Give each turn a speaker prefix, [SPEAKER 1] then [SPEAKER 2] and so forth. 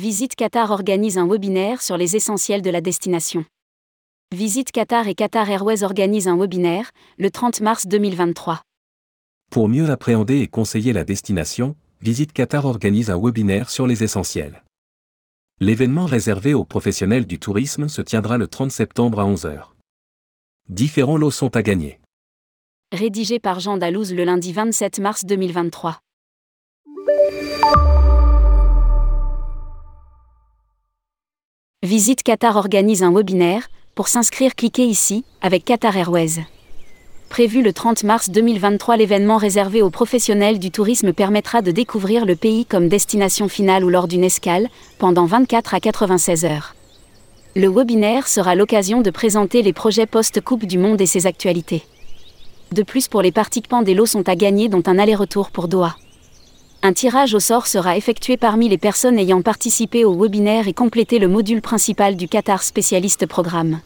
[SPEAKER 1] Visite Qatar organise un webinaire sur les essentiels de la destination. Visite Qatar et Qatar Airways organisent un webinaire, le 30 mars 2023.
[SPEAKER 2] Pour mieux appréhender et conseiller la destination, Visite Qatar organise un webinaire sur les essentiels. L'événement réservé aux professionnels du tourisme se tiendra le 30 septembre à 11h. Différents lots sont à gagner.
[SPEAKER 1] Rédigé par Jean Dalouse le lundi 27 mars 2023. Visite Qatar organise un webinaire. Pour s'inscrire, cliquez ici, avec Qatar Airways. Prévu le 30 mars 2023, l'événement réservé aux professionnels du tourisme permettra de découvrir le pays comme destination finale ou lors d'une escale, pendant 24 à 96 heures. Le webinaire sera l'occasion de présenter les projets post-Coupe du Monde et ses actualités. De plus, pour les participants, des lots sont à gagner, dont un aller-retour pour Doha. Un tirage au sort sera effectué parmi les personnes ayant participé au webinaire et complété le module principal du Qatar Spécialiste Programme.